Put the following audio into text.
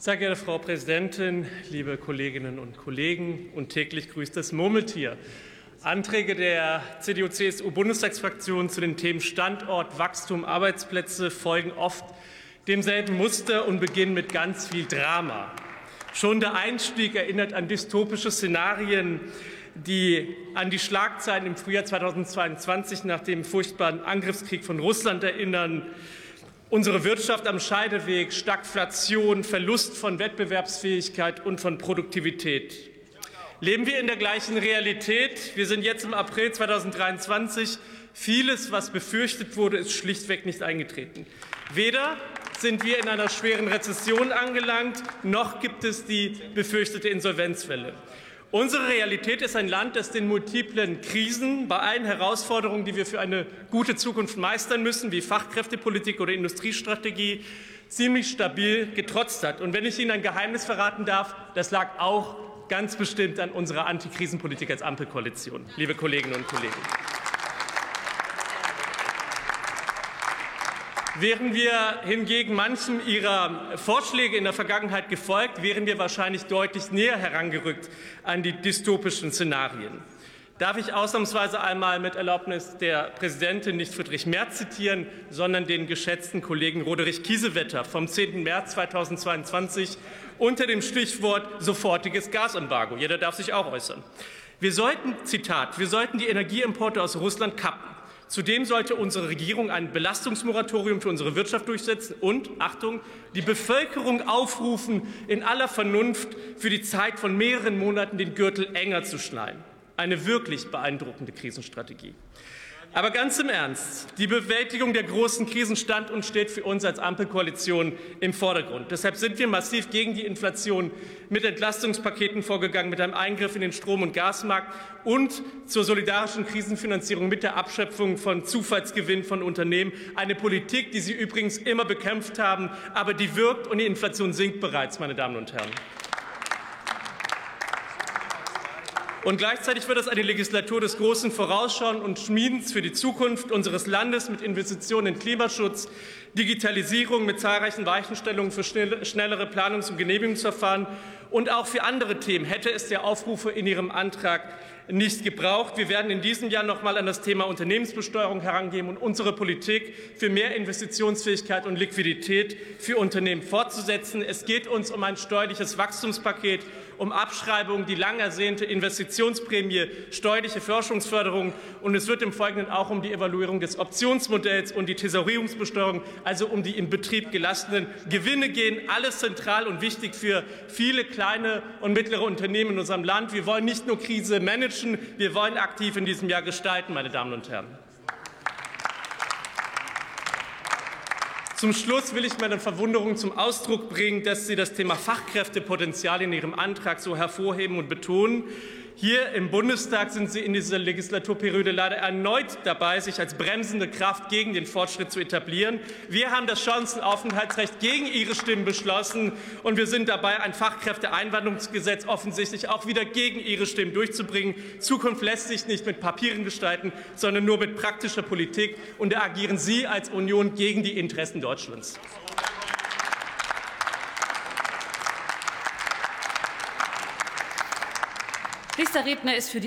Sehr geehrte Frau Präsidentin, liebe Kolleginnen und Kollegen und täglich grüßt das Murmeltier. Anträge der CDU-CSU-Bundestagsfraktion zu den Themen Standort, Wachstum, Arbeitsplätze folgen oft demselben Muster und beginnen mit ganz viel Drama. Schon der Einstieg erinnert an dystopische Szenarien, die an die Schlagzeilen im Frühjahr 2022 nach dem furchtbaren Angriffskrieg von Russland erinnern. Unsere Wirtschaft am Scheideweg, Stagflation, Verlust von Wettbewerbsfähigkeit und von Produktivität. Leben wir in der gleichen Realität? Wir sind jetzt im April 2023. Vieles, was befürchtet wurde, ist schlichtweg nicht eingetreten. Weder sind wir in einer schweren Rezession angelangt, noch gibt es die befürchtete Insolvenzwelle. Unsere Realität ist ein Land, das den multiplen Krisen bei allen Herausforderungen, die wir für eine gute Zukunft meistern müssen, wie Fachkräftepolitik oder Industriestrategie, ziemlich stabil getrotzt hat. Und wenn ich Ihnen ein Geheimnis verraten darf, das lag auch ganz bestimmt an unserer Antikrisenpolitik als Ampelkoalition, liebe Kolleginnen und Kollegen. Wären wir hingegen manchen Ihrer Vorschläge in der Vergangenheit gefolgt, wären wir wahrscheinlich deutlich näher herangerückt an die dystopischen Szenarien. Darf ich ausnahmsweise einmal mit Erlaubnis der Präsidentin nicht Friedrich Merz zitieren, sondern den geschätzten Kollegen Roderich Kiesewetter vom 10. März 2022 unter dem Stichwort sofortiges Gasembargo. Jeder darf sich auch äußern. Wir sollten, Zitat, wir sollten die Energieimporte aus Russland kappen. Zudem sollte unsere Regierung ein Belastungsmoratorium für unsere Wirtschaft durchsetzen und, Achtung, die Bevölkerung aufrufen, in aller Vernunft für die Zeit von mehreren Monaten den Gürtel enger zu schneiden. Eine wirklich beeindruckende Krisenstrategie. Aber ganz im Ernst, die Bewältigung der großen Krisen stand und steht für uns als Ampelkoalition im Vordergrund. Deshalb sind wir massiv gegen die Inflation mit Entlastungspaketen vorgegangen, mit einem Eingriff in den Strom- und Gasmarkt und zur solidarischen Krisenfinanzierung mit der Abschöpfung von Zufallsgewinn von Unternehmen. Eine Politik, die Sie übrigens immer bekämpft haben, aber die wirkt und die Inflation sinkt bereits, meine Damen und Herren. Und gleichzeitig wird es eine Legislatur des großen Vorausschauen und Schmiedens für die Zukunft unseres Landes mit Investitionen in Klimaschutz, Digitalisierung, mit zahlreichen Weichenstellungen für schnellere Planungs- und Genehmigungsverfahren und auch für andere Themen. Hätte es der Aufrufe in Ihrem Antrag nicht gebraucht. Wir werden in diesem Jahr noch mal an das Thema Unternehmensbesteuerung herangehen und unsere Politik für mehr Investitionsfähigkeit und Liquidität für Unternehmen fortzusetzen. Es geht uns um ein steuerliches Wachstumspaket um Abschreibung, die lang ersehnte Investitionsprämie, steuerliche Forschungsförderung und es wird im Folgenden auch um die Evaluierung des Optionsmodells und die Tesorierungsbesteuerung, also um die im Betrieb gelassenen Gewinne gehen. Alles zentral und wichtig für viele kleine und mittlere Unternehmen in unserem Land. Wir wollen nicht nur Krise managen, wir wollen aktiv in diesem Jahr gestalten, meine Damen und Herren. Zum Schluss will ich meine Verwunderung zum Ausdruck bringen, dass Sie das Thema Fachkräftepotenzial in Ihrem Antrag so hervorheben und betonen. Hier im Bundestag sind Sie in dieser Legislaturperiode leider erneut dabei, sich als bremsende Kraft gegen den Fortschritt zu etablieren. Wir haben das Chancenaufenthaltsrecht gegen Ihre Stimmen beschlossen, und wir sind dabei, ein Fachkräfteeinwanderungsgesetz offensichtlich auch wieder gegen Ihre Stimmen durchzubringen. Zukunft lässt sich nicht mit Papieren gestalten, sondern nur mit praktischer Politik. Und da agieren Sie als Union gegen die Interessen Deutschlands. Nächster Redner ist für die